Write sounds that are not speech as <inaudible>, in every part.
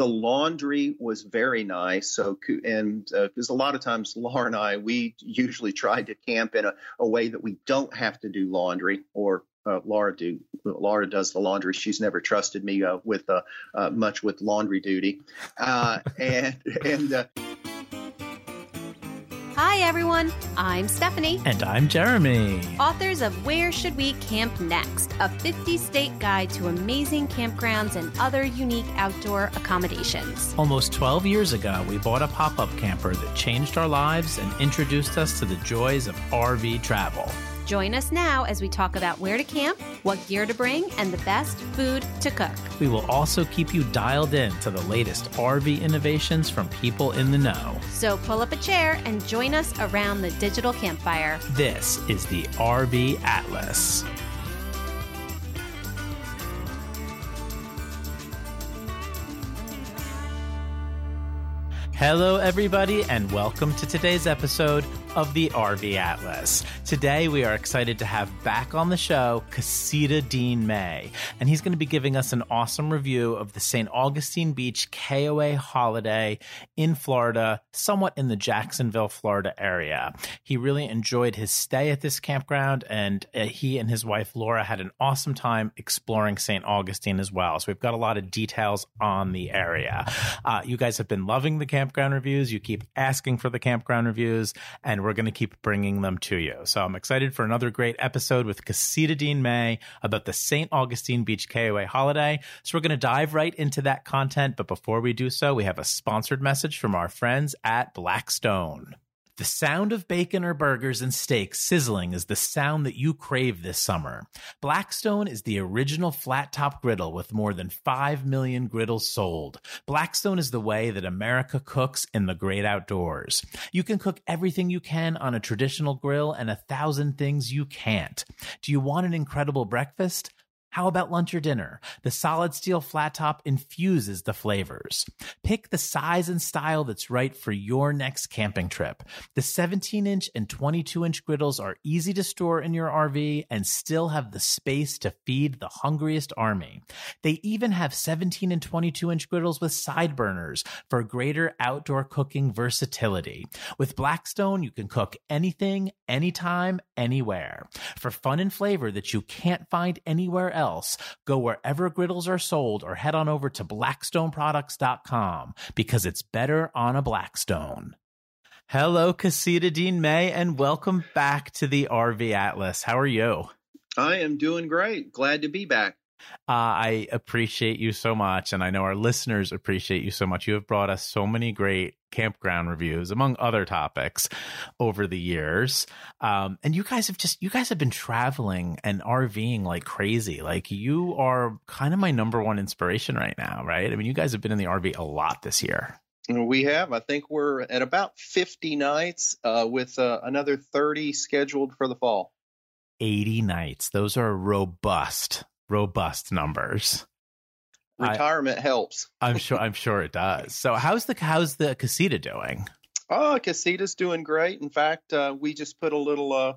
The laundry was very nice. So, and because uh, a lot of times Laura and I, we usually try to camp in a, a way that we don't have to do laundry or uh, Laura do. Laura does the laundry. She's never trusted me uh, with uh, uh much with laundry duty, uh, and and. Hi everyone, I'm Stephanie. And I'm Jeremy. Authors of Where Should We Camp Next? A 50 state guide to amazing campgrounds and other unique outdoor accommodations. Almost 12 years ago, we bought a pop up camper that changed our lives and introduced us to the joys of RV travel. Join us now as we talk about where to camp, what gear to bring, and the best food to cook. We will also keep you dialed in to the latest RV innovations from people in the know. So pull up a chair and join us around the digital campfire. This is the RV Atlas. Hello, everybody, and welcome to today's episode of the RV Atlas. Today, we are excited to have back on the show Casita Dean May, and he's going to be giving us an awesome review of the St. Augustine Beach KOA holiday in Florida, somewhat in the Jacksonville, Florida area. He really enjoyed his stay at this campground, and uh, he and his wife Laura had an awesome time exploring St. Augustine as well. So, we've got a lot of details on the area. Uh, you guys have been loving the campground reviews, you keep asking for the campground reviews, and and we're going to keep bringing them to you. So I'm excited for another great episode with Casita Dean May about the St. Augustine Beach KOA holiday. So we're going to dive right into that content. But before we do so, we have a sponsored message from our friends at Blackstone. The sound of bacon or burgers and steaks sizzling is the sound that you crave this summer. Blackstone is the original flat top griddle with more than 5 million griddles sold. Blackstone is the way that America cooks in the great outdoors. You can cook everything you can on a traditional grill and a thousand things you can't. Do you want an incredible breakfast? How about lunch or dinner? The solid steel flat top infuses the flavors. Pick the size and style that's right for your next camping trip. The 17 inch and 22 inch griddles are easy to store in your RV and still have the space to feed the hungriest army. They even have 17 and 22 inch griddles with side burners for greater outdoor cooking versatility. With Blackstone, you can cook anything, anytime, anywhere. For fun and flavor that you can't find anywhere else else, go wherever griddles are sold or head on over to blackstoneproducts.com because it's better on a Blackstone. Hello, Casita Dean May, and welcome back to the RV Atlas. How are you? I am doing great. Glad to be back. Uh, I appreciate you so much, and I know our listeners appreciate you so much. You have brought us so many great campground reviews, among other topics, over the years. Um, and you guys have just you guys have been traveling and RVing like crazy. Like you are kind of my number one inspiration right now, right? I mean, you guys have been in the RV a lot this year. We have. I think we're at about 50 nights uh, with uh, another 30 scheduled for the fall. 80 nights. Those are robust robust numbers. Retirement I, helps. <laughs> I'm sure. I'm sure it does. So, how's the how's the casita doing? Oh, Casita's doing great. In fact, uh, we just put a little uh,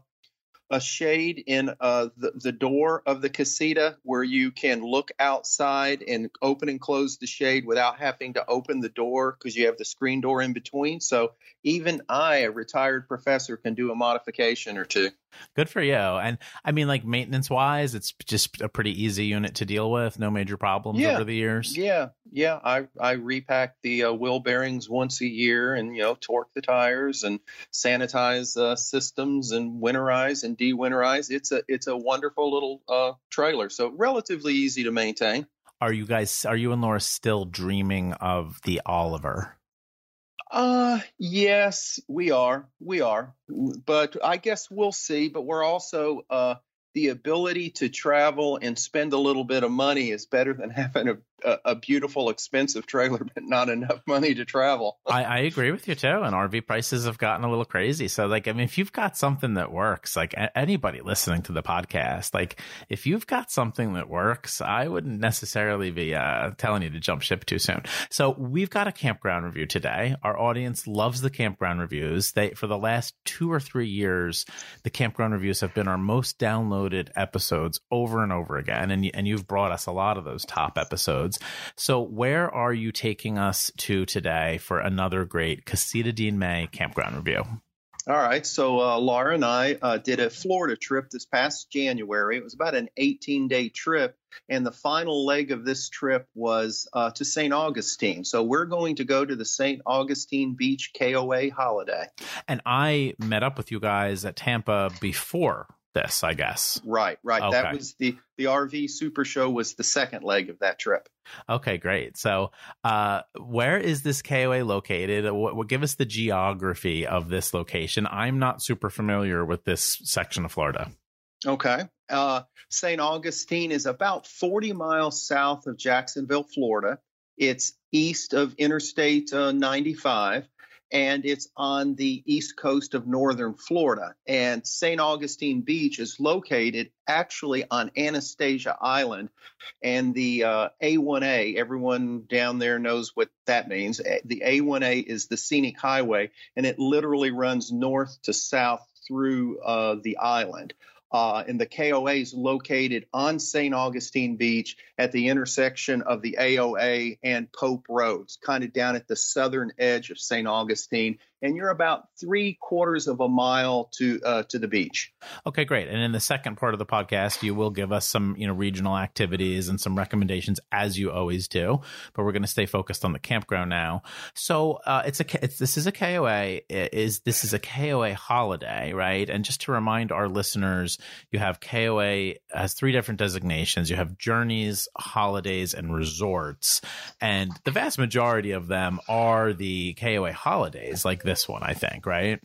a shade in uh, the, the door of the casita where you can look outside and open and close the shade without having to open the door because you have the screen door in between. So even I, a retired professor, can do a modification or two. Good for you. And I mean, like maintenance wise, it's just a pretty easy unit to deal with. No major problems yeah. over the years. Yeah. Yeah. I, I repack the uh, wheel bearings once a year and, you know, torque the tires and sanitize uh, systems and winterize and de-winterize. It's a, it's a wonderful little uh, trailer. So relatively easy to maintain. Are you guys, are you and Laura still dreaming of the Oliver? Uh, yes, we are. We are. But I guess we'll see. But we're also, uh, the ability to travel and spend a little bit of money is better than <laughs> having a a, a, beautiful, expensive trailer, <laughs> but not enough money to travel. I, I, agree with you too. And RV prices have gotten a little crazy. So, like, I mean, if you've got something that works, like anybody listening to the podcast, like if you've got something that works, I wouldn't necessarily be uh, telling you to jump ship too soon. So, we've got a campground review today. Our audience loves the campground reviews. They for the last two or three years, the campground reviews have been our most downloaded episodes over and over again. And and you've brought us a lot of those top episodes episodes. So, where are you taking us to today for another great Casita Dean May campground review? All right. So uh, Laura and I uh, did a Florida trip this past January. It was about an 18 day trip. And the final leg of this trip was uh, to St. Augustine. So we're going to go to the St. Augustine Beach KOA holiday. And I met up with you guys at Tampa before this, I guess. Right, right. Okay. That was the the RV Super Show was the second leg of that trip. Okay, great. So, uh, where is this KOA located? What, what, give us the geography of this location. I'm not super familiar with this section of Florida. Okay. Uh, St. Augustine is about 40 miles south of Jacksonville, Florida. It's east of Interstate uh, 95 and it's on the east coast of northern Florida. And St. Augustine Beach is located actually on Anastasia Island. And the uh, A1A, everyone down there knows what that means. The A1A is the scenic highway, and it literally runs north to south through uh, the island. Uh, and the KOA is located on St. Augustine Beach at the intersection of the A1A and Pope Roads, kind of down at the southern edge of St. Augustine and you're about three quarters of a mile to uh, to the beach. Okay, great. And in the second part of the podcast, you will give us some you know regional activities and some recommendations as you always do. But we're going to stay focused on the campground now. So uh, it's a it's, this is a KOA is this is a KOA holiday, right? And just to remind our listeners, you have KOA has three different designations. You have journeys, holidays, and resorts, and the vast majority of them are the KOA holidays, like the this one, I think, right?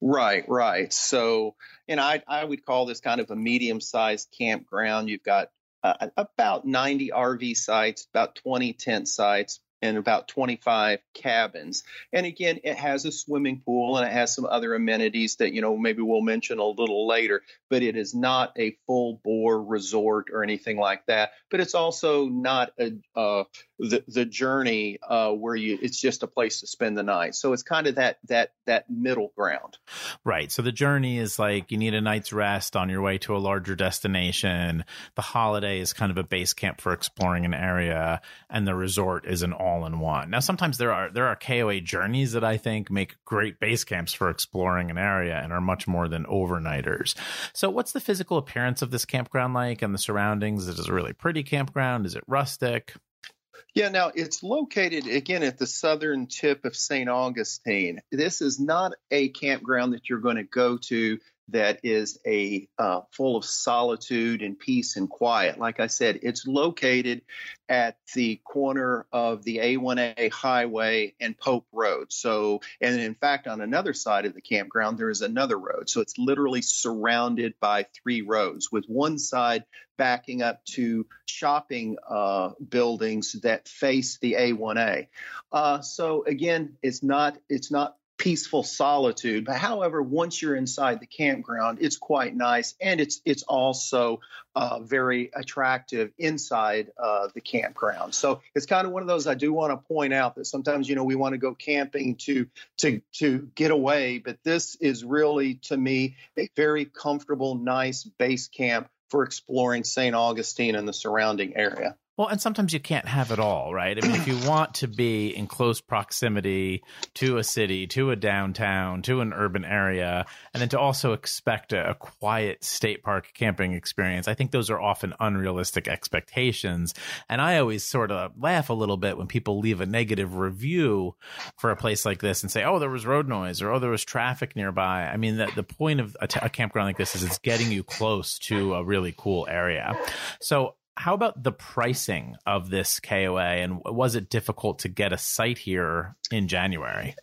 Right, right. So, and I I would call this kind of a medium sized campground. You've got uh, about 90 RV sites, about 20 tent sites, and about 25 cabins. And again, it has a swimming pool and it has some other amenities that, you know, maybe we'll mention a little later, but it is not a full bore resort or anything like that. But it's also not a, uh, the, the journey uh, where you, it's just a place to spend the night. So it's kind of that, that, that middle ground. Right. So the journey is like you need a night's rest on your way to a larger destination. The holiday is kind of a base camp for exploring an area and the resort is an all all in one. Now, sometimes there are there are KOA journeys that I think make great base camps for exploring an area and are much more than overnighters. So, what's the physical appearance of this campground like and the surroundings? Is it a really pretty campground? Is it rustic? Yeah, now it's located again at the southern tip of St. Augustine. This is not a campground that you're going to go to that is a uh, full of solitude and peace and quiet. Like I said, it's located at the corner of the A1A highway and Pope Road. So, and in fact, on another side of the campground, there is another road. So it's literally surrounded by three roads, with one side backing up to shopping uh, buildings that face the A1A. Uh, so again, it's not it's not peaceful solitude. But however, once you're inside the campground, it's quite nice, and it's it's also uh, very attractive inside uh, the campground. So it's kind of one of those. I do want to point out that sometimes you know we want to go camping to to to get away, but this is really to me a very comfortable, nice base camp for exploring St. Augustine and the surrounding area. Well, and sometimes you can't have it all, right? I mean, if you <clears throat> want to be in close proximity to a city, to a downtown, to an urban area, and then to also expect a, a, quiet state park camping experience, I think those are often unrealistic expectations. And I always sort of laugh a little bit when people leave a negative review for a place like this and say, oh, there was road noise or oh, there was traffic nearby. I mean, the, the point of a, t- a campground like this is it's getting you close to a really cool area. So how about the pricing of this KOA and was it difficult to get a site here in January?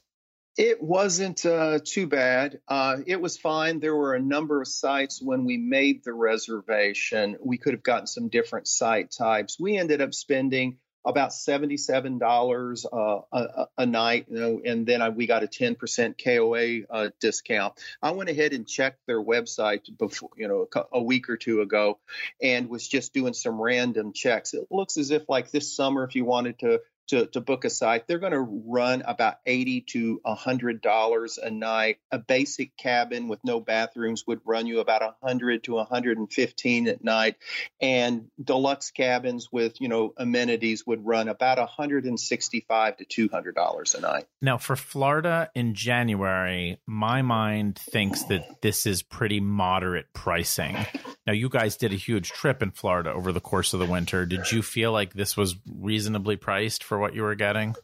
It wasn't uh, too bad. Uh, it was fine. There were a number of sites when we made the reservation. We could have gotten some different site types. We ended up spending about seventy-seven dollars uh, a, a, night, you know, and then I, we got a ten percent KOA uh, discount. I went ahead and checked their website before, you know, a, a, week or two ago, and was just doing some random checks. It looks as if like this summer, if you wanted to to, to book a site, they're going to run about eighty to hundred dollars a night. A basic cabin with no bathrooms would run you about hundred to hundred and fifteen at night, and deluxe cabins with you know amenities would run about hundred and sixty-five to two hundred dollars a night. Now, for Florida in January, my mind thinks that this is pretty moderate pricing. Now, you guys did a huge trip in Florida over the course of the winter. Did you feel like this was reasonably priced for what you were getting?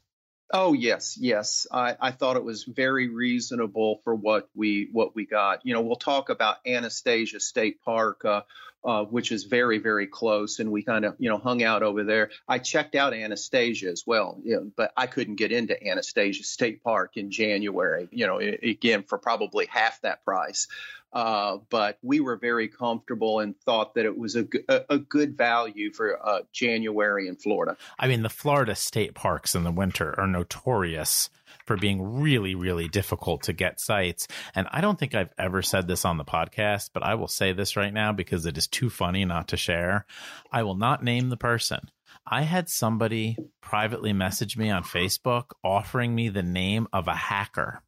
Oh yes, yes. I, I thought it was very reasonable for what we what we got. You know, we'll talk about Anastasia State Park, uh, uh, which is very very close, and we kind of you know hung out over there. I checked out Anastasia as well, you know, but I couldn't get into Anastasia State Park in January. You know, again for probably half that price. Uh, but we were very comfortable and thought that it was a, a, a good value for uh, January in Florida. I mean, the Florida state parks in the winter are notorious for being really, really difficult to get sites. And I don't think I've ever said this on the podcast, but I will say this right now because it is too funny not to share. I will not name the person. I had somebody privately message me on Facebook offering me the name of a hacker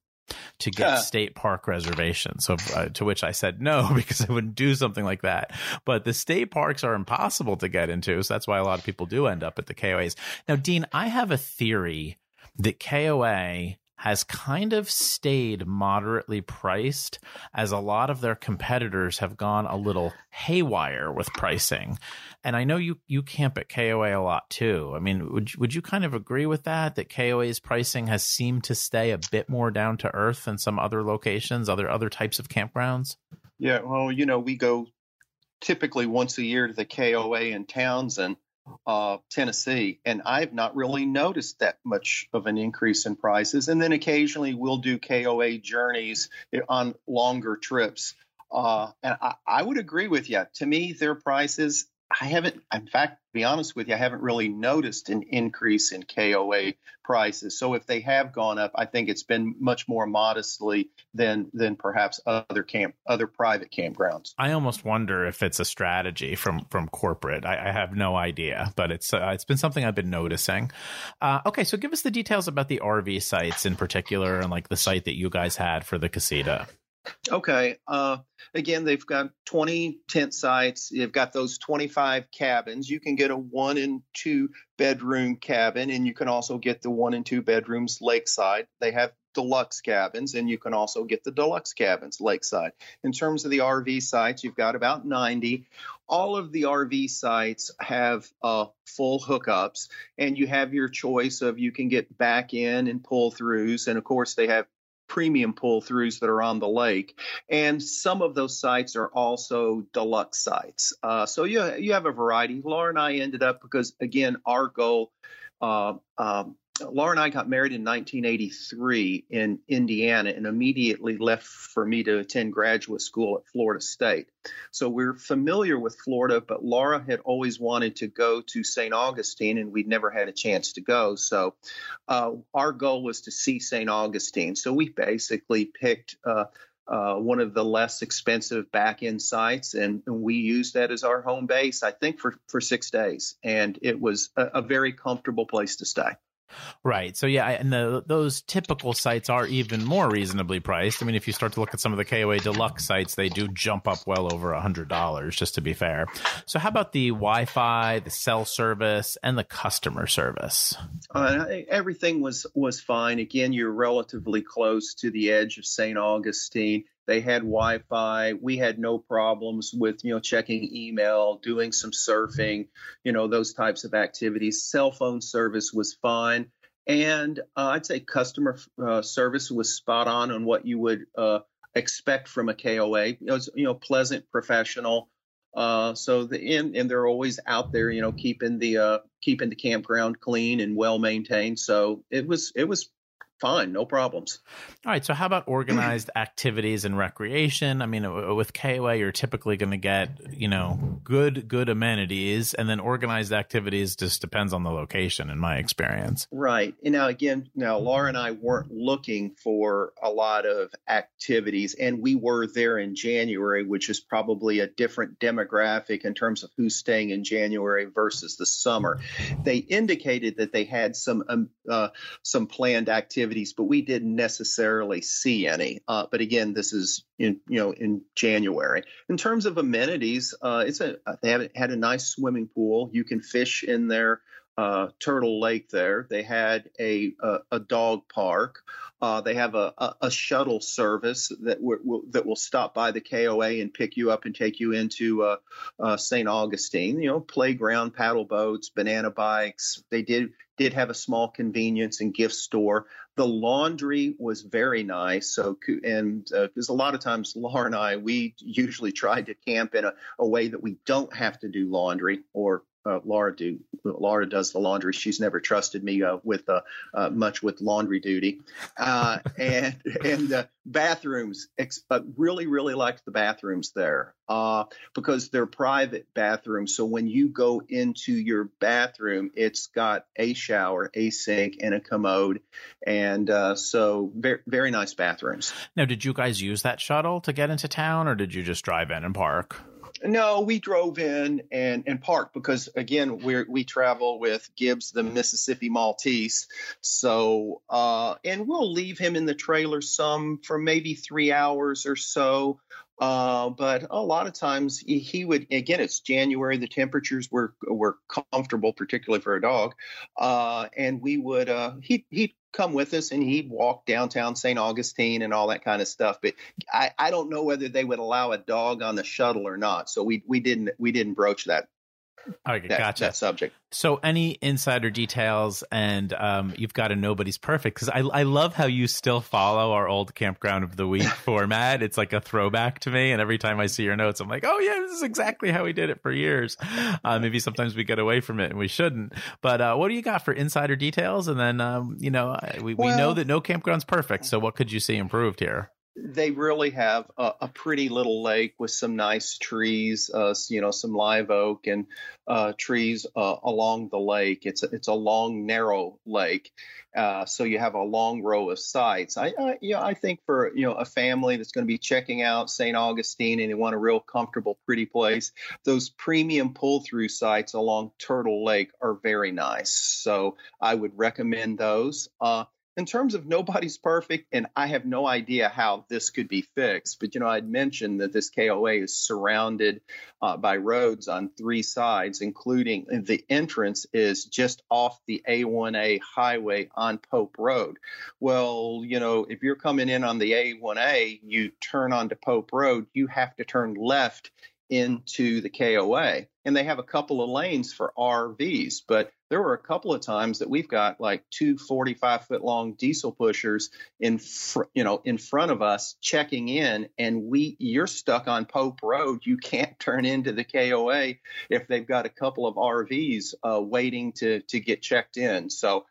to get state park reservations. So uh, to which I said no <laughs> because I wouldn't do something like that. But the state parks are impossible to get into, so that's why a lot of people do end up at the KOAs. Now, Dean, I have a theory that KOA has kind of stayed moderately priced as a lot of their competitors have gone a little haywire with pricing. And I know you you camp at KOA a lot too. I mean, would would you kind of agree with that that KOA's pricing has seemed to stay a bit more down to earth than some other locations, other other types of campgrounds? Yeah, well, you know, we go typically once a year to the KOA in Townsend uh, Tennessee, and I've not really noticed that much of an increase in prices. And then occasionally we'll do KOA journeys on longer trips. Uh, and I, I would agree with you. To me, their prices I haven't, in fact, to be honest with you, I haven't really noticed an increase in KOA prices. So if they have gone up, I think it's been much more modestly than than perhaps other camp, other private campgrounds. I almost wonder if it's a strategy from from corporate. I, I have no idea, but it's uh, it's been something I've been noticing. Uh, okay, so give us the details about the RV sites in particular, and like the site that you guys had for the casita. Okay. Uh, again, they've got 20 tent sites. They've got those 25 cabins. You can get a one and two bedroom cabin, and you can also get the one and two bedrooms lakeside. They have deluxe cabins, and you can also get the deluxe cabins lakeside. In terms of the RV sites, you've got about 90. All of the RV sites have uh, full hookups, and you have your choice of you can get back in and pull throughs, and of course they have premium pull throughs that are on the lake. And some of those sites are also deluxe sites. Uh, so you, you have a variety. Laura and I ended up because, again, our goal. Uh, um, Laura and I got married in 1983 in Indiana and immediately left for me to attend graduate school at Florida State. So we're familiar with Florida, but Laura had always wanted to go to St. Augustine and we'd never had a chance to go. So uh, our goal was to see St. Augustine. So we basically picked. Uh, uh, one of the less expensive back end sites, and, and, we used that as our home base. I think for for six days, and it was a, a very comfortable place to stay. Right. So yeah, and the, those typical sites are even more reasonably priced. I mean, if you start to look at some of the KOA deluxe sites, they do jump up well over a hundred dollars, just to be fair. So how about the Wi-Fi, the cell service, and the customer service? Uh, everything was was fine. Again, you're relatively close to the edge of St. Augustine. They had Wi-Fi. We had no problems with you know checking email, doing some surfing, you know those types of activities. Cell phone service was fine, and uh, I'd say customer uh, service was spot on on what you would uh, expect from a KOA. It was you know pleasant, professional. Uh, so the and, and they're always out there, you know, keeping the uh, keeping the campground clean and well maintained. So it was it was fine, no problems. All right. So, how about organized <clears throat> activities and recreation? I mean, uh, with KOA, you're typically going to get you know good good amenities, and then organized activities just depends on the location, in my experience. Right. And now again, now Laura and I weren't looking for a lot of activities, and we were there in January, which is probably a different demographic in terms of who's staying in January versus the summer. They indicated that they had some um, uh, some planned activities, but we didn't necessarily see any. Uh, but again, this is in you know in January. In terms of amenities, uh, it's a they have had a nice swimming pool. You can fish in there uh, Turtle Lake there. They had a a, a dog park. Uh, they have a, a, a, shuttle service that will, that will stop by the KOA and pick you up and take you into uh, uh St. Augustine. You know, playground, paddle boats, banana bikes. They did did have a small convenience and gift store. The laundry was very nice. So, and because uh, a lot of times Laura and I, we usually try to camp in a, a way that we don't have to do laundry or uh, Laura do. Laura does the laundry. She's never trusted me uh, with uh, uh much with laundry duty, uh, and and bathrooms. Ex- really, really liked the bathrooms there uh, because they're private bathrooms. So when you go into your bathroom, it's got a shower, a sink, and a commode, and so very very nice bathrooms. Now, did you guys use that shuttle to get into town, or did you just drive in and park? No, we drove in and, and parked because again we we travel with Gibbs the Mississippi Maltese, so uh, and we'll leave him in the trailer some for maybe three hours or so. Uh, but a lot of times he, he, would again it's January the temperatures were were comfortable particularly for a dog, uh, and we would uh, he he come with us and he'd walk downtown St. Augustine and all that kind of stuff. But I, I don't know whether they would allow a dog on the shuttle or not. So we we didn't we didn't broach that Okay, that, gotcha. That subject. So, any insider details, and um, you've got a nobody's perfect because I, I love how you still follow our old campground of the week <laughs> format. It's like a throwback to me, and every time I see your notes, I'm like, oh yeah, this is exactly how we did it for years. Uh, maybe sometimes we get away from it and we shouldn't. But uh, what do you got for insider details? And then um, you know, we, well, we know that no campground's perfect. So, what could you see improved here? They really have a, a, pretty little lake with some nice trees, uh, you know, some live oak and uh, trees uh, along the lake. It's a, it's a long, narrow lake, uh, so you have a long row of sites. I, I, you know, I think for you know a family that's going to be checking out St. Augustine and you want a real comfortable, pretty place, those premium pull-through sites along Turtle Lake are very nice. So I would recommend those. Uh, in terms of nobody's perfect, and I have no idea how this could be fixed, but you know, I'd mentioned that this KOA is surrounded uh, by roads on three sides, including the entrance is just off the A1A highway on Pope Road. Well, you know, if you're coming in on the A1A, you turn onto Pope Road, you have to turn left into the KOA. And they have a couple of lanes for RVs, but there were a couple of times that we've got like two 45 foot long diesel pushers in fr- you know in front of us checking in and we you're stuck on Pope Road you can't <laughs> turn into the KOA if they've got a couple of RVs uh, waiting to to get checked in so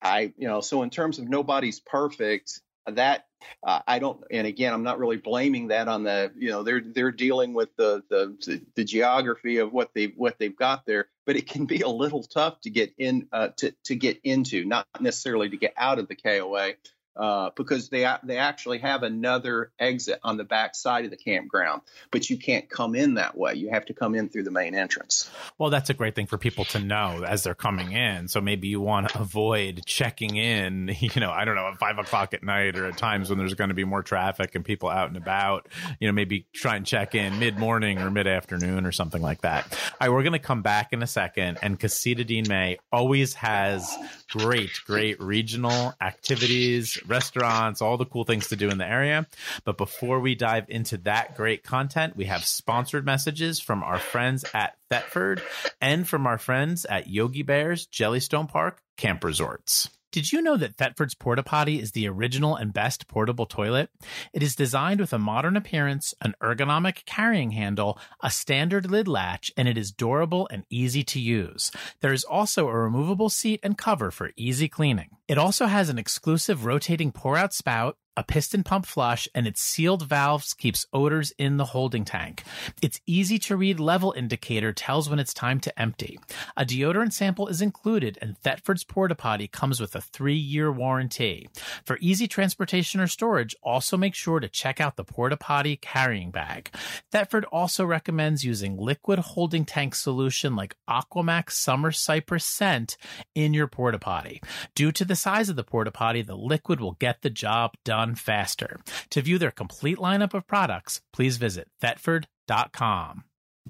I you know so in terms of nobody's perfect that uh, I don't, and again, I'm not really blaming that on the, you know, they're they're dealing with the the the geography of what they what they've got there, but it can be a little tough to get in uh, to to get into, not necessarily to get out of the KOA uh, because they they actually have another exit on the back side of the campground, but you can't come in that way. You have to come in through the main entrance. Well, that's a great thing for people to know as they're coming in. So maybe you want to avoid checking in. <laughs> You know, I don't know at five o'clock at night or at times when there's going to be more traffic and people out and about. You know, maybe try and check in mid morning or mid afternoon or something like that. All right, we're going to come back in a second, and Casita Dean May always has great, great regional activities restaurants, all the cool things to do in the area. But before we dive into that great content, we have sponsored messages from our friends at Thetford and from our friends at Yogi Bear's Jellystone Park Camp Resorts. Did you know that Thetford's Porta Potti is the original and best portable toilet? It is designed with a modern appearance, an ergonomic carrying handle, a standard lid latch, and it is durable and easy to use. There is also a removable seat and cover for easy cleaning. It also has an exclusive rotating pour out spout, a piston pump flush, and its sealed valves keeps odors in the holding tank. Its easy to read level indicator tells when it's time to empty. A deodorant sample is included, and Thetford's Porta Potti comes with a three year warranty. For easy transportation or storage, also make sure to check out the Porta Potti carrying bag. Thetford also recommends using liquid holding tank solution like Aquamax Summer Cypress Scent in your Porta Potti. Due to the size of the Porta Potti, the liquid will get the job done faster. To view their complete lineup of products, please visit thetford.com.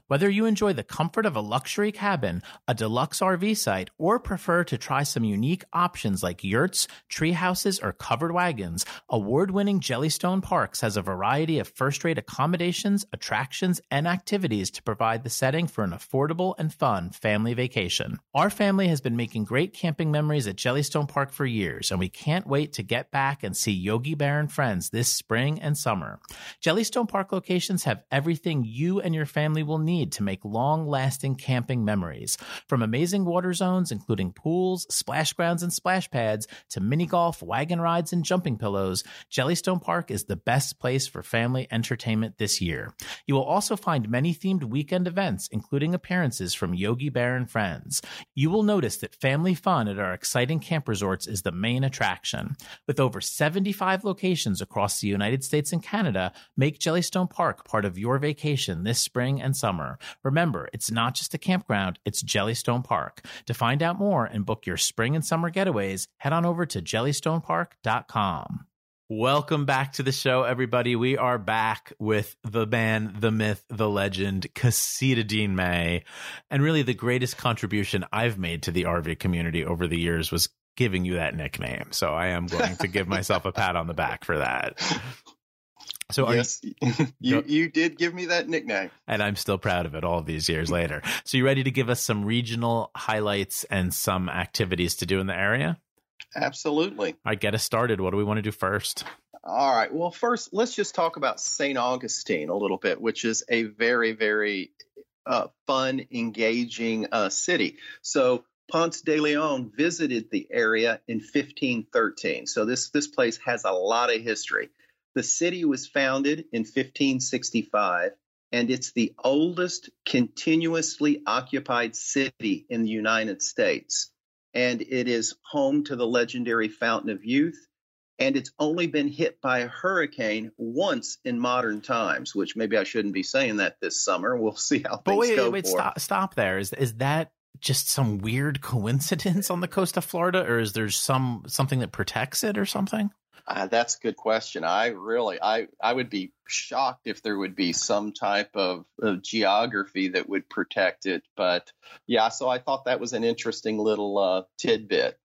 Whether you enjoy the comfort of a luxury cabin, a deluxe RV site, or prefer to try some unique options like yurts, tree houses, or covered wagons, award winning Jellystone Parks has a variety of first rate accommodations, attractions, and activities to provide the setting for an affordable and fun family vacation. Our family has been making great camping memories at Jellystone Park for years, and we can't wait to get back and see Yogi Bear and friends this spring and summer. Jellystone Park locations have everything you and your family will need to make long lasting camping memories. From amazing water zones, including pools, splash grounds, and splash pads, to mini golf, wagon rides, and jumping pillows, Jellystone Park is the best place for family entertainment this year. You will also find many themed weekend events, including appearances from Yogi Bear and friends. You will notice that family fun at our exciting camp resorts is the main attraction. With over 75 locations across the United States and Canada, make Jellystone Park part of your vacation this spring and summer. Remember, it's not just a campground, it's Jellystone Park. To find out more and book your spring and summer getaways, head on over to jellystonepark.com. Welcome back to the show, everybody. We are back with the man, the myth, the legend, Casita Dean May. And really, the greatest contribution I've made to the RV community over the years was giving you that nickname. So I am going to give myself a pat on the back for that. <laughs> So yes, you, <laughs> you, you did give me that nickname, and I'm still proud of it all these years later. So you ready to give us some regional highlights and some activities to do in the area? Absolutely. All right, get us started. What do we want to do first? All right. Well, first, let's just talk about St. Augustine a little bit, which is a very, very uh, fun, engaging uh, city. So, Ponce de Leon visited the area in 1513. So, this, this place has a lot of history. The city was founded in 1565, and it's the oldest continuously occupied city in the United States and it is home to the legendary Fountain of Youth. And it's only been hit by a hurricane once in modern times, which maybe I shouldn't be saying that this summer. We'll <laughs> see how but things wait, go. Wait, for. stop, stop there. Is is that just some weird coincidence on the coast of Florida, or is there some something that protects it or something? Uh, that's a good question. I really, I, I would be shocked if there would be some type of, of, geography that would protect it. But yeah, so I thought that was an interesting little uh, tidbit.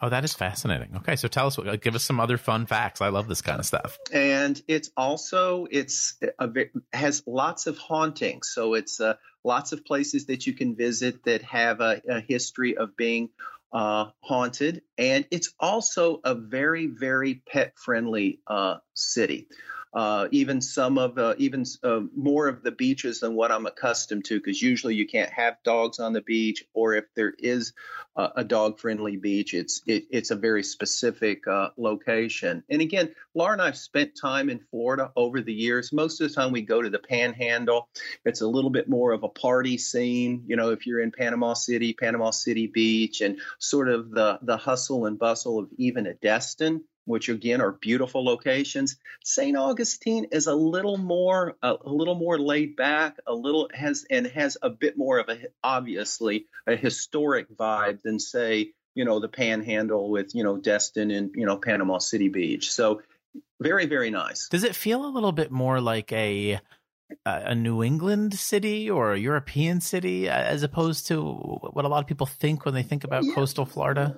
Oh, that is fascinating. Okay, so tell us, give us some other fun facts. I love this kind of stuff. And it's also it's a, has lots of hauntings. So it's uh, lots of places that you can visit that have a, a history of being uh, haunted, and it's also a very, very pet friendly uh, city uh, even some of uh, even uh, more of the beaches than what I'm accustomed to, because usually you can't have dogs on the beach, or if there is a dog friendly beach, it's it, it's a very specific uh, location. And again, Laura and I've spent time in Florida over the years. Most of the time we go to the Panhandle. It's a little bit more of a party scene, you know, if you're in Panama City, Panama City Beach, and sort of the the hustle and bustle of even a Destin which again are beautiful locations. St. Augustine is a little more a, a, little more laid back, a little has and has a bit more of a obviously a historic vibe than say you know the Panhandle with you know Destin and you know Panama City Beach. So very very nice. Does it feel a little bit more like a a New England city or a European city as opposed to what a lot of people think when they think about yeah. coastal Florida?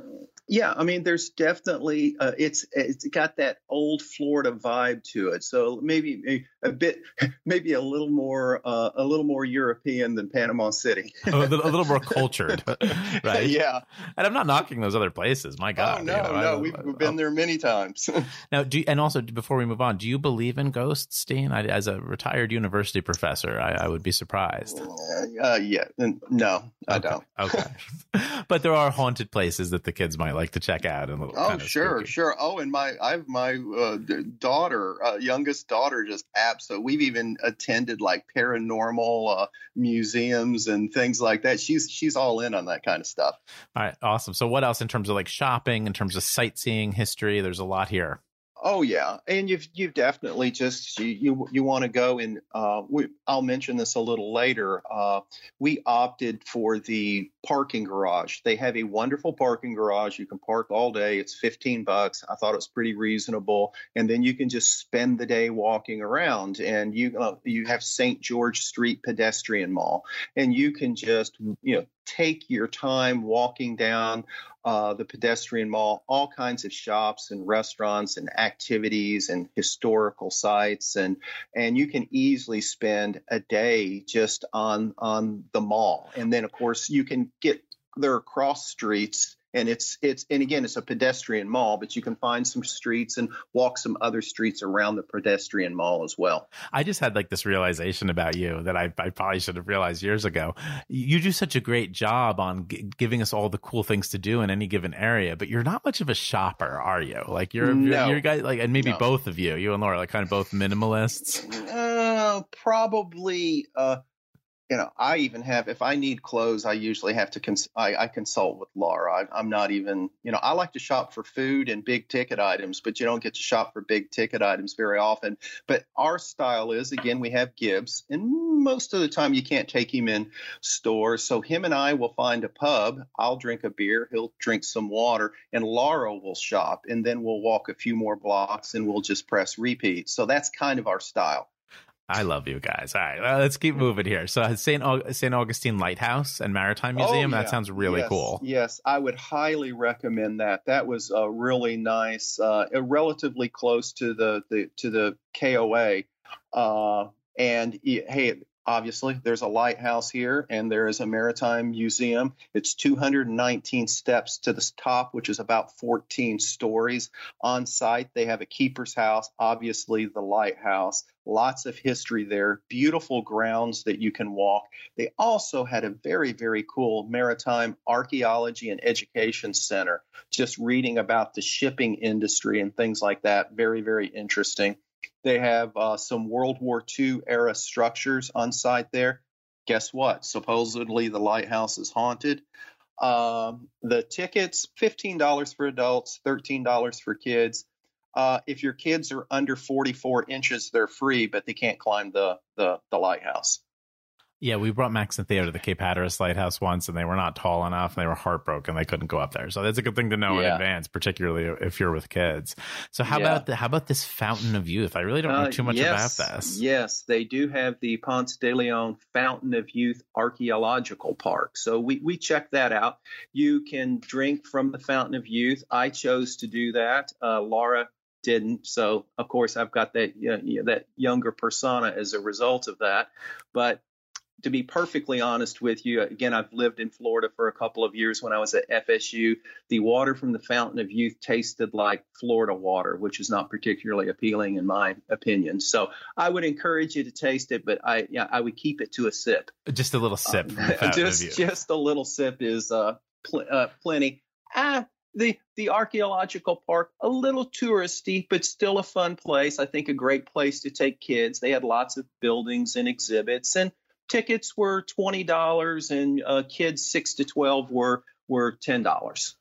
Yeah, I mean, there's definitely uh, it's it's got that old Florida vibe to it. So maybe a bit, maybe a little more, uh, a little more European than Panama City. a, little, a, little, more cultured, <laughs> right? Yeah. And I'm not knocking those other places. My God. Oh, no, you know, no, I, we've I, been there many times. <laughs> now, do you, and also before we move on, do you believe in ghosts, Dean? I, as a retired university professor, I, I would be surprised. Uh, yeah, no, I okay. don't. okay, <laughs> but there are haunted places that the kids might like to check out and little. Oh, sure, spooky. sure. Oh, and my, I have my uh, daughter, uh, youngest daughter, just so we've even attended like paranormal uh, museums and things like that. She's she's all in on that kind of stuff. All right, awesome. So what else in terms of like shopping, in terms of sightseeing history? There's a lot here. Oh yeah, and you've you've definitely just you you, you want to go and uh, we, I'll mention this a little later. Uh, we opted for the parking garage. They have a wonderful parking garage. You can park all day. It's fifteen bucks. I thought it was pretty reasonable, and then you can just spend the day walking around. And you uh, you have St. George Street Pedestrian Mall, and you can just you know take your time walking down uh, the pedestrian mall, all kinds of shops and restaurants and activities and historical sites, and and you can easily spend a day just on on the mall. And then of course you can get there are cross streets and it's it's and again it's a pedestrian mall but you can find some streets and walk some other streets around the pedestrian mall as well i just had like this realization about you that i, I probably should have realized years ago you do such a great job on g- giving us all the cool things to do in any given area but you're not much of a shopper are you like you're no. you're, you're guys like and maybe no. both of you you and laura like kind of both minimalists uh probably uh you know, I even have if I need clothes, I usually have to cons- I, I, consult with Laura. I, am not even, you know, I like to shop for food and big ticket items, but you don't get to shop for big ticket items very often. But our style is again, we have Gibbs, and most of the time you can't take him in stores. So him and I will find a pub. I'll drink a beer, he'll drink some water, and Laura will shop, and then we'll walk a few more blocks and we'll just press repeat. So that's kind of our style. I love you guys. All right, let's keep moving here. So St. St. Augustine Lighthouse and Maritime Museum. Oh, yeah. That sounds really yes, cool. Yes, I would highly recommend that. That was uh, really nice, uh, relatively close to the, the to the KOA. Uh, and hey, obviously there's a lighthouse here and there is a maritime museum. It's 219 steps to the top which is about 14 stories. On site they have a keeper's house obviously the lighthouse. Lots of history there beautiful grounds that you can walk. They also had a very very cool maritime archaeology and education center just reading about the shipping industry and things like that. Very very interesting they have uh, some World War II era structures on site there. Guess what? Supposedly the lighthouse is haunted. Um, the tickets $15 for adults, $13 for kids. Uh, if your kids are under 44 inches, they're free, but they can't climb the, the, the lighthouse. Yeah, we brought Max and Theo to the Cape Hatteras Lighthouse once, and they were not tall enough, and they were heartbroken. They couldn't go up there, so that's a good thing to know Yeah. in advance, particularly if you're with kids. So, how Yeah. about the, how about this Fountain of Youth? I really don't know Uh, too much yes, about this. Yes, they do have the Ponce de Leon Fountain of Youth Archaeological Park. So we, we checked that out. You can drink from the Fountain of Youth. I chose to do that. Uh, Laura didn't. So of course I've got that you know, that younger persona as a result of that. But to be perfectly honest with you, again, I've lived in Florida for a couple of years. When I was at FSU, the water from the Fountain of Youth tasted like Florida water, which is not particularly appealing in my opinion. So I would encourage you to taste it, but I yeah, I would keep it to a sip. Just a little sip <laughs> from just just a little sip is uh, pl- uh plenty. Ah, the the archaeological park a little touristy, but still a fun place. I think a great place to take kids. They had lots of buildings and exhibits, and tickets were twenty dollars, and uh, kids six to twelve were were ten dollars.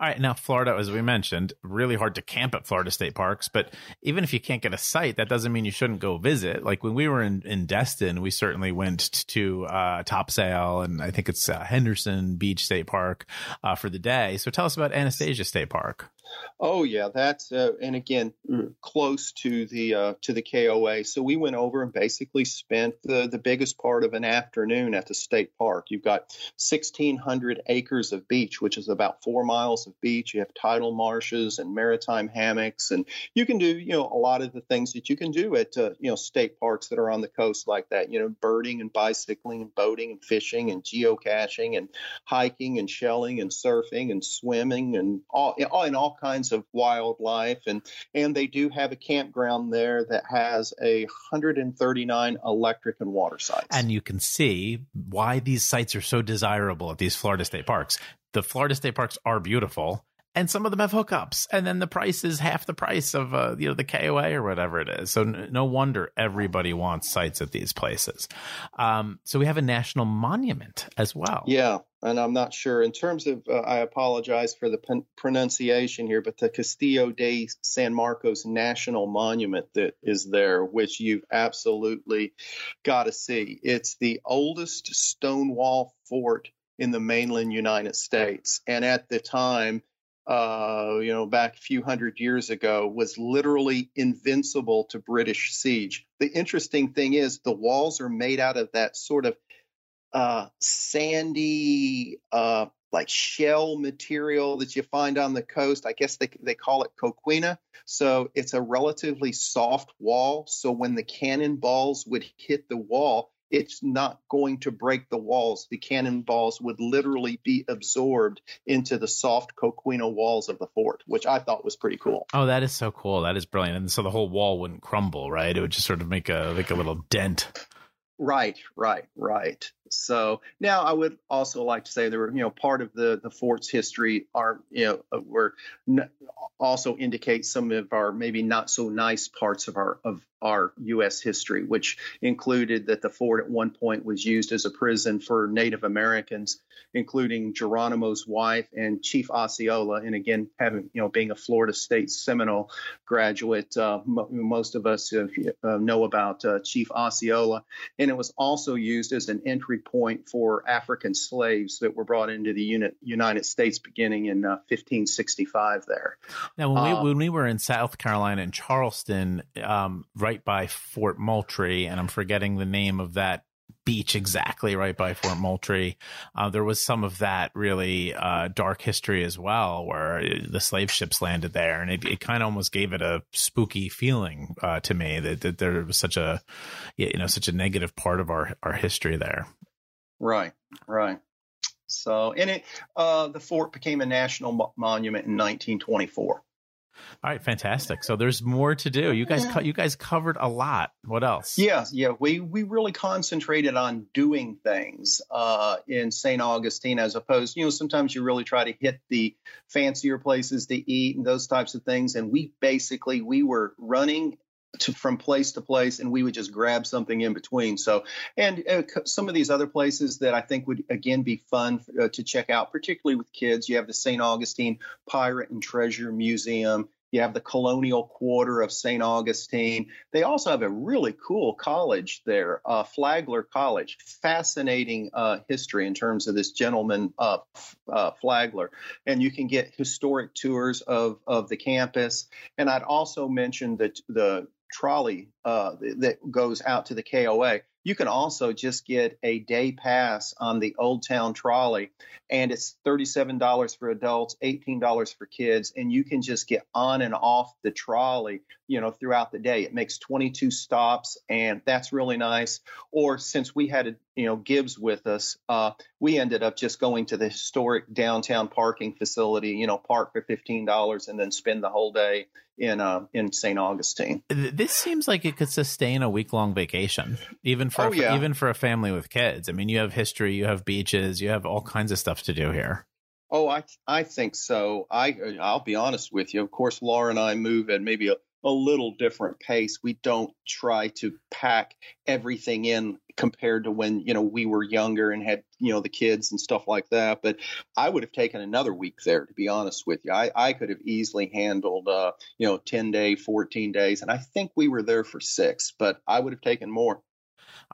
All right, now Florida, as we mentioned, really hard to camp at Florida state parks. But even if you can't get a site, that doesn't mean you shouldn't go visit. Like when we were in, in Destin, we certainly went to uh, Topsail and I think it's uh, Henderson Beach State Park uh, for the day. So tell us about Anastasia State Park. Oh yeah, that's uh, and again mm, close to the uh, to the KOA. So we went over and basically spent the the biggest part of an afternoon at the state park. You've got 1,600 acres of beach, which is about four miles of beach. You have tidal marshes and maritime hammocks, and you can do you know a lot of the things that you can do at uh, you know state parks that are on the coast like that. You know, birding and bicycling and boating and fishing and geocaching and hiking and shelling and surfing and swimming and all and all kinds of wildlife and and they do have a campground there that has a 139 electric and water sites. And you can see why these sites are so desirable at these Florida state parks. The Florida state parks are beautiful and some of them have hookups and then the price is half the price of uh, you know the KOA or whatever it is so n- no wonder everybody wants sites at these places um, so we have a national monument as well yeah and I'm not sure in terms of. Uh, I apologize for the pronunciation here, but the Castillo de San Marcos National Monument that is there, which you've absolutely got to see. It's the oldest stone wall fort in the mainland United States, and at the time uh, you know, back a few hundred years ago, was literally invincible to British siege. The interesting thing is the walls are made out of that sort of uh, sandy, uh, like shell material that you find on the coast. I guess they they call it coquina. So it's a relatively soft wall. So when the cannonballs would hit the wall, it's not going to break the walls. The cannonballs would literally be absorbed into the soft coquina walls of the fort, which I thought was pretty cool. Oh, that is so cool. That is brilliant. And so the whole wall wouldn't crumble, right? It would just sort of make a like a little dent. Right, right, right. So now I would also like to say there were, you know, part of the the fort's history are, you know, uh, were also indicate some of our maybe not so nice parts of our of our U.S. history, which included that the fort at one point was used as a prison for Native Americans, including Geronimo's wife and Chief Osceola. And again, having you know being a Florida State Seminole graduate, uh, m- most of us uh, know about uh, Chief Osceola, and it was also used as an entry point for African slaves that were brought into the unit, United States beginning in 1565. Uh, there. Now, when we uh, when we were in South Carolina in Charleston, um, right right by Fort Moultrie, and I'm forgetting the name of that beach exactly right by Fort Moultrie. Uh, there was some of that really uh, dark history as well, where the slave ships landed there, and it, it kind of almost gave it a spooky feeling uh, to me that, that there was such a you know such a negative part of our our history there. Right, right. So, and it uh, the fort became a national mo- monument in 1924. All right, fantastic. So there's more to do. You guys, you guys covered a lot. What else? Yeah, yeah. We we really concentrated on doing things uh, in St. Augustine, as opposed, you know, sometimes you really try to hit the fancier places to eat and those types of things. And we basically we were running to, from place to place, and we would just grab something in between. So, and uh, some of these other places that I think would again be fun uh, to check out, particularly with kids. You have the St. Augustine Pirate and Treasure Museum. You have the Colonial Quarter of St. Augustine. They also have a really cool college there, uh, Flagler College. Fascinating uh, history in terms of this gentleman, uh, uh, Flagler. And you can get historic tours of, of the campus. And I'd also mention that the trolley uh, that goes out to the KOA you can also just get a day pass on the Old Town Trolley, and it's $37 for adults, $18 for kids, and you can just get on and off the trolley, you know, throughout the day. It makes 22 stops, and that's really nice. Or since we had, a, you know, Gibbs with us, uh, we ended up just going to the historic downtown parking facility, you know, park for $15 and then spend the whole day in uh, in St. Augustine. This seems like it could sustain a week long vacation, even for oh, yeah. even for a family with kids. I mean, you have history, you have beaches, you have all kinds of stuff to do here. Oh, I I think so. I I'll be honest with you. Of course, Laura and I move at maybe a a little different pace. We don't try to pack everything in compared to when, you know, we were younger and had, you know, the kids and stuff like that. But I would have taken another week there, to be honest with you. I, I could have easily handled, uh, you know, 10 day, 14 days. And I think we were there for six, but I would have taken more.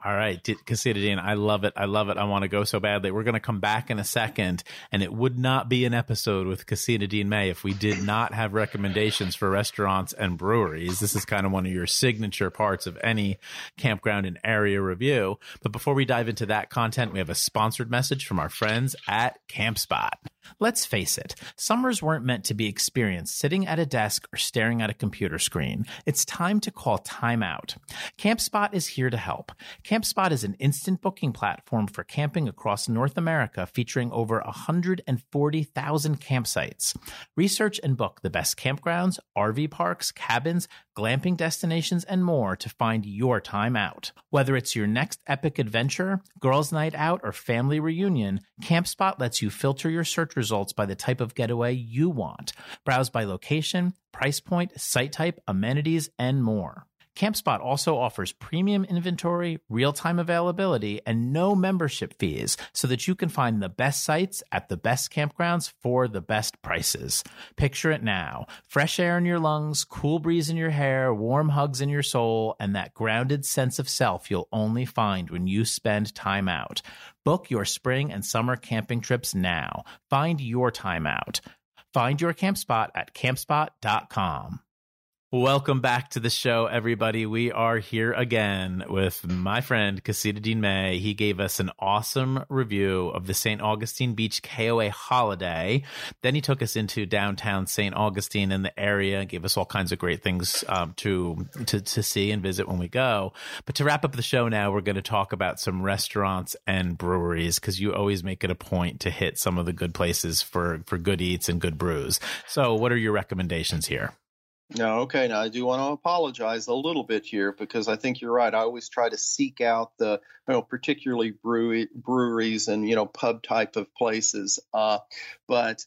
All right, Dean, I love it. I love it. I want to go so badly. We're going to come back in a second, and it would not be an episode with Dean May if we did not have recommendations for restaurants and breweries. This is kind of one of your signature parts of any campground and area review. But before we dive into that content, we have a sponsored message from our friends at CampSpot. Let's face it, summers weren't meant to be experienced sitting at a desk or staring at a computer screen. It's time to call time out. CampSpot is here to help. CampSpot is an instant booking platform for camping across North America featuring over 140,000 campsites. Research and book the best campgrounds, RV parks, cabins, glamping destinations, and more to find your time out. Whether it's your next epic adventure, girls' night out, or family reunion, CampSpot lets you filter your search results by the type of getaway you want. Browse by location, price point, site type, amenities, and more. CampSpot also offers premium inventory, real time availability, and no membership fees so that you can find the best sites at the best campgrounds for the best prices. Picture it now fresh air in your lungs, cool breeze in your hair, warm hugs in your soul, and that grounded sense of self you'll only find when you spend time out. Book your spring and summer camping trips now. Find your time out. Find your camp spot at campspot.com. Welcome back to the show, everybody. We are here again with my friend Casita Dean May. He gave us an awesome review of the St. Augustine Beach KOA holiday. Then he took us into downtown St. Augustine and the area, gave us all kinds of great things um, to, to to see and visit when we go. But to wrap up the show now, we're going to talk about some restaurants and breweries because you always make it a point to hit some of the good places for for good eats and good brews. So, what are your recommendations here? No, okay. Now I do want to apologize a little bit here because I think you're right. I always try to seek out the, you know, particularly brewery, breweries and you know pub type of places. Uh, but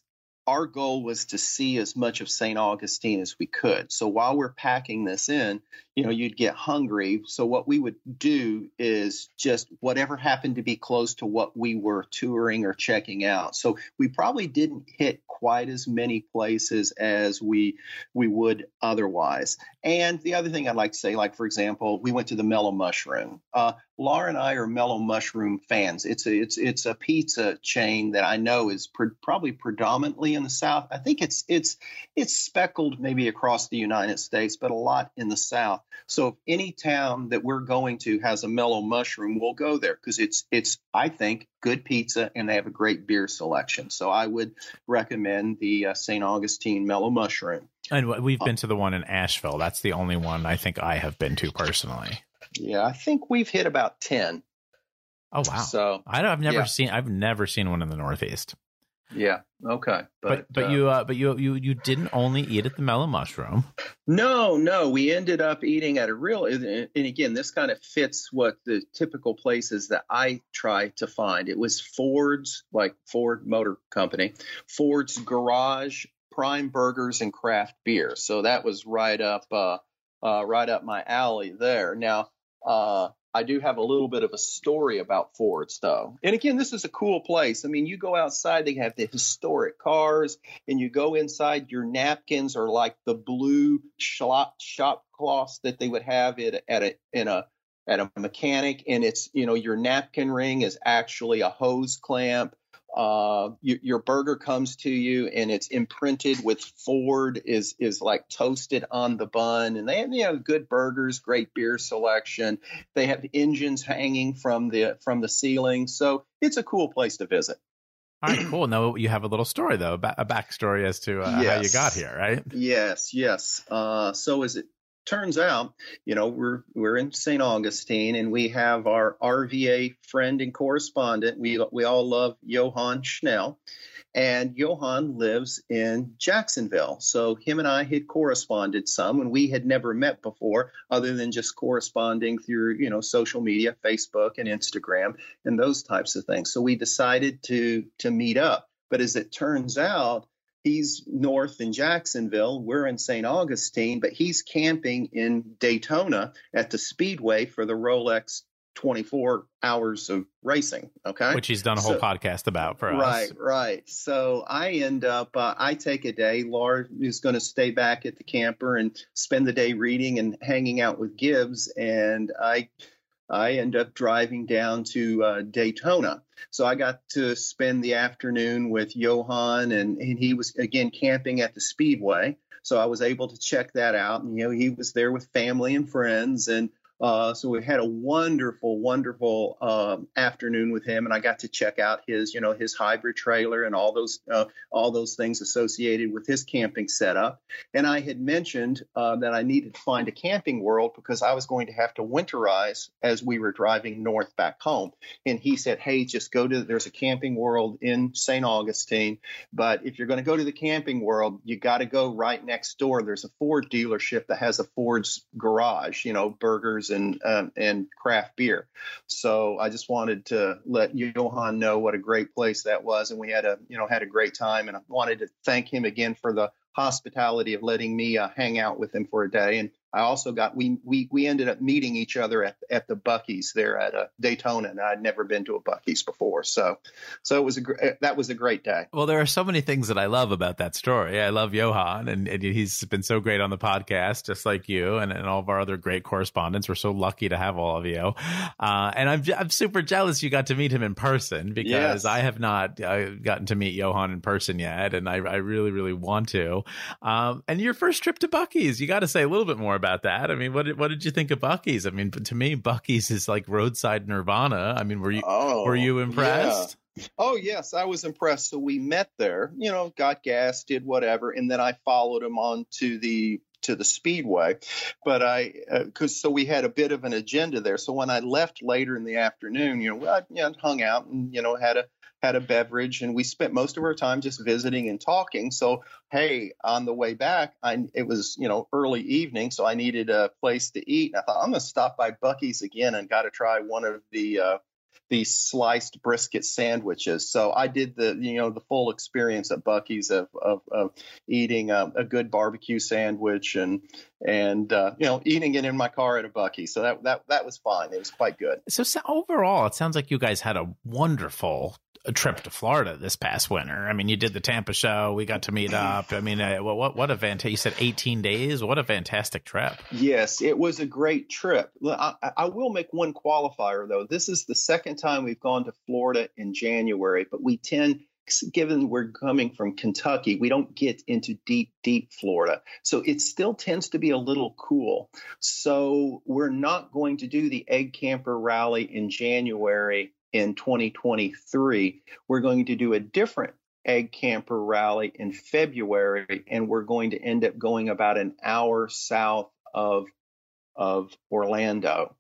our goal was to see as much of St. Augustine as we could. So while we're packing this in, you know, you'd get hungry. So what we would do is just whatever happened to be close to what we were touring or checking out. So we probably didn't hit quite as many places as we we would otherwise. And the other thing I'd like to say, like for example, we went to the Mellow Mushroom. Uh, Laura and I are Mellow Mushroom fans. It's a it's it's a pizza chain that I know is pre- probably predominantly in the South. I think it's it's it's speckled maybe across the United States, but a lot in the South. So if any town that we're going to has a mellow mushroom, we'll go there because it's it's I think good pizza and they have a great beer selection. So I would recommend the uh, St. Augustine Mellow Mushroom. And we've been to the one in Asheville. That's the only one I think I have been to personally. Yeah, I think we've hit about ten. Oh wow! So I have never yeah. seen I've never seen one in the Northeast. Yeah. Okay. But but, but uh, you uh, but you you you didn't only eat at the mellow mushroom. No, no. We ended up eating at a real and again this kind of fits what the typical places that I try to find. It was Ford's like Ford Motor Company, Ford's Garage, Prime Burgers and Craft Beer. So that was right up uh, uh right up my alley there. Now uh I do have a little bit of a story about Ford's, though. And again, this is a cool place. I mean, you go outside, they have the historic cars, and you go inside, your napkins are like the blue shop, shop cloths that they would have it at a in a at a mechanic, and it's you know your napkin ring is actually a hose clamp uh, you, your burger comes to you and it's imprinted with Ford is is like toasted on the bun, and they have you know good burgers, great beer selection. They have engines hanging from the from the ceiling, so it's a cool place to visit. All right, cool. Now you have a little story though, a backstory as to uh, yes. how you got here, right? Yes, yes. Uh, so is it turns out, you know, we're we're in St. Augustine and we have our RVA friend and correspondent. We we all love Johann Schnell. And Johann lives in Jacksonville. So him and I had corresponded some and we had never met before other than just corresponding through, you know, social media, Facebook and Instagram and those types of things. So we decided to to meet up. But as it turns out, he's north in Jacksonville. We're in St. Augustine, but he's camping in Daytona at the Speedway for the Rolex 24 hours of racing. Okay. Which he's done a whole so, podcast about for right, us. Right, right. So I end up, uh, I take a day. Laura is going to stay back at the camper and spend the day reading and hanging out with Gibbs. And I, I end up driving down to uh, Daytona. So I got to spend the afternoon with Johan, and, and he was again camping at the Speedway. So I was able to check that out. And, you know, he was there with family and friends, and uh, so we had a wonderful, wonderful um, afternoon with him, and I got to check out his, you know, his hybrid trailer and all those, uh, all those things associated with his camping setup. And I had mentioned uh, that I needed to find a camping world because I was going to have to winterize as we were driving north back home. And he said, "Hey, just go to there's a camping world in St. Augustine, but if you're going to go to the camping world, you got to go right next door. There's a Ford dealership that has a Ford's garage, you know, burgers." And um, and craft beer. So I just wanted to let Johan know what a great place that was, and we had a you know had a great time, and I wanted to thank him again for the hospitality of letting me uh, hang out with him for a day. And I also got we we we ended up meeting each other at at the Buc-ee's there at uh, Daytona, and I'd never been to a Buc-ee's before, so so it was a eh, that was a great day. Well, there are so many things that I love about that story. I love Johan, and, and he's been so great on the podcast, just like you, and, and all of our other great correspondents. We're so lucky to have all of you, uh, and I'm I'm super jealous you got to meet him in person because yes. I have not uh, gotten to meet Johan in person yet, and I I really really want to. Um, and your first trip to Buc-ee's, you got to say a little bit more about that. I mean, what did, what did you think of Buc-ee's? I mean, to me, Buc-ee's is like roadside nirvana. I mean, were you oh, were you impressed? Yeah. Oh yes, I was impressed. So we met there, you know, got gas, did whatever, and then I followed him on to the to the speedway but i because uh, so we had a bit of an agenda there so when i left later in the afternoon you know i you know, hung out and you know had a had a beverage, and we spent most of our time just visiting and talking. So, hey, on the way back, I it was you know early evening, so I needed a place to eat. And I thought I'm going to stop by Buc-ee's again and got to try one of the uh, these sliced brisket sandwiches. So I did the you know the full experience at Buc-ee's of of, of eating a, a, good barbecue sandwich and and uh, you know eating it in my car at a Buc-ee's. So that that that was fine. It was quite good. So, so overall, it sounds like you guys had a wonderful a trip to Florida this past winter. I mean, you did the Tampa show. We got to meet up. I mean, uh, what what a fantastic! You said eighteen days. What a fantastic trip. Yes, it was a great trip. I, I will make one qualifier though. This is the second time we've gone to Florida in January, but we tend given we're coming from Kentucky, we don't get into deep, deep Florida. So it still tends to be a little cool. So we're not going to do the Egg Camper Rally in January in 2023. We're going to do a different egg camper rally in February, and we're going to end up going about an hour south of of Orlando.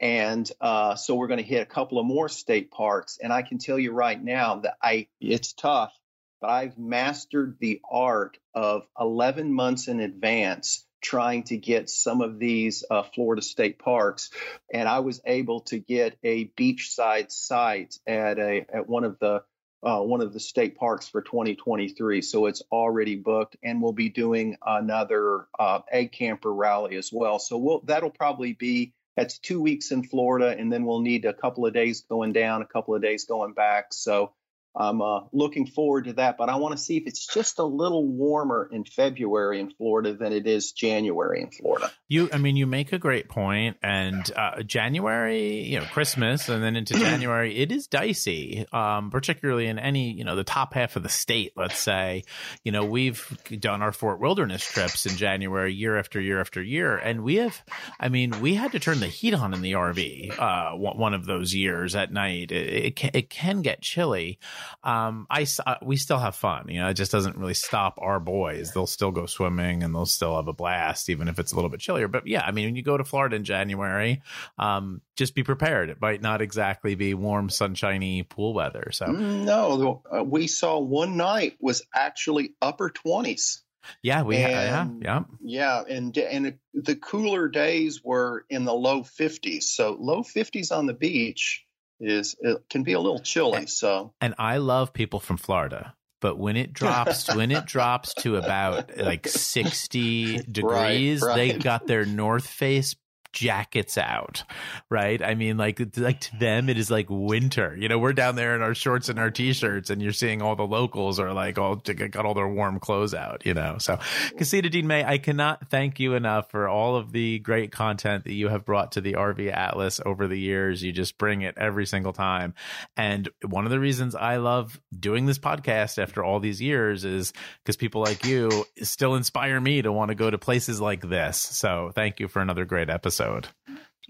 And uh, so we're going to hit a couple of more state parks. And I can tell you right now that I it's tough, but I've mastered the art of 11 months in advance trying to get some of these uh, Florida state parks, and I was able to get a beachside site at a at one of the uh, one of the state parks for 2023. So it's already booked, and we'll be doing another uh, egg camper rally as well. So we'll, that'll probably be that's two weeks in Florida, and then we'll need a couple of days going down, a couple of days going back. So I'm uh, looking forward to that, but I want to see if it's just a little warmer in February in Florida than it is January in Florida. You, I mean, you make a great point. and uh, January, you know, Christmas, and then into <clears throat> January, it is dicey, um, particularly in any, you know, the top half of the state. Let's say, you know, we've done our Fort Wilderness trips in January, year after year after year, and we have, I mean, we had to turn the heat on in the RV uh, one of those years at night. It, it can, it can get chilly um, I, uh, we still have fun. You know, it just doesn't really stop our boys. They'll still go swimming and they'll still have a blast, even if it's a little bit chillier. But yeah, I mean, when you go to Florida in January, um, just be prepared. It might not exactly be warm, sunshiny pool weather. So no, uh, we saw one night was actually upper twenties. Yeah, we and, yeah, yeah. Yeah, and and the cooler days were in the low 50s. So low 50s on the beach is it can be a little chilly. So, and I love people from Florida, but when it drops <laughs> when it drops to about like 60 degrees, right, right. they got their North Face jackets out, right? I mean, like, like to them, it is like winter. You know, we're down there in our shorts and our t-shirts, and you're seeing all the locals are like all got all their warm clothes out. You know, so Casita Dean May, I cannot thank you enough for all of the great content that you have brought to the RV Atlas over the years. You just bring it every single time, and one of the reasons I love doing this podcast after all these years is because people like you still inspire me to want to go to places like this. So thank you for another great episode.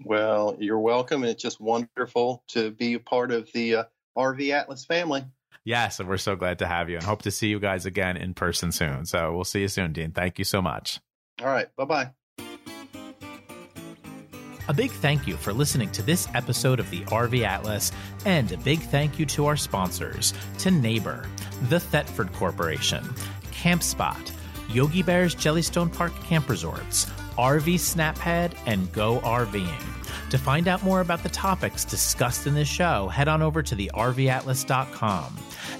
Well, you're welcome. It's just wonderful to be a part of the uh, RV Atlas family. Yes, and we're so glad to have you and hope to see you guys again in person soon. So we'll see you soon, Dean. Thank you so much. All right. Bye bye. A big thank you for listening to this episode of the RV Atlas, and a big thank you to our sponsors to Neighbor, the Thetford Corporation, CampSpot, Yogi Bear's Jellystone Park Camp Resorts, RV SnapPad, and Go RVing. To find out more about the topics discussed in this show, head on over to the RVAtlas.com.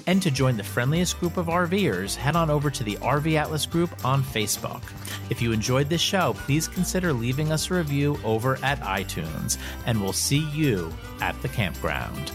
And to join the friendliest group of RVers, head on over to the RV Atlas group on Facebook. If you enjoyed this show, please consider leaving us a review over at iTunes, and we'll see you at the campground.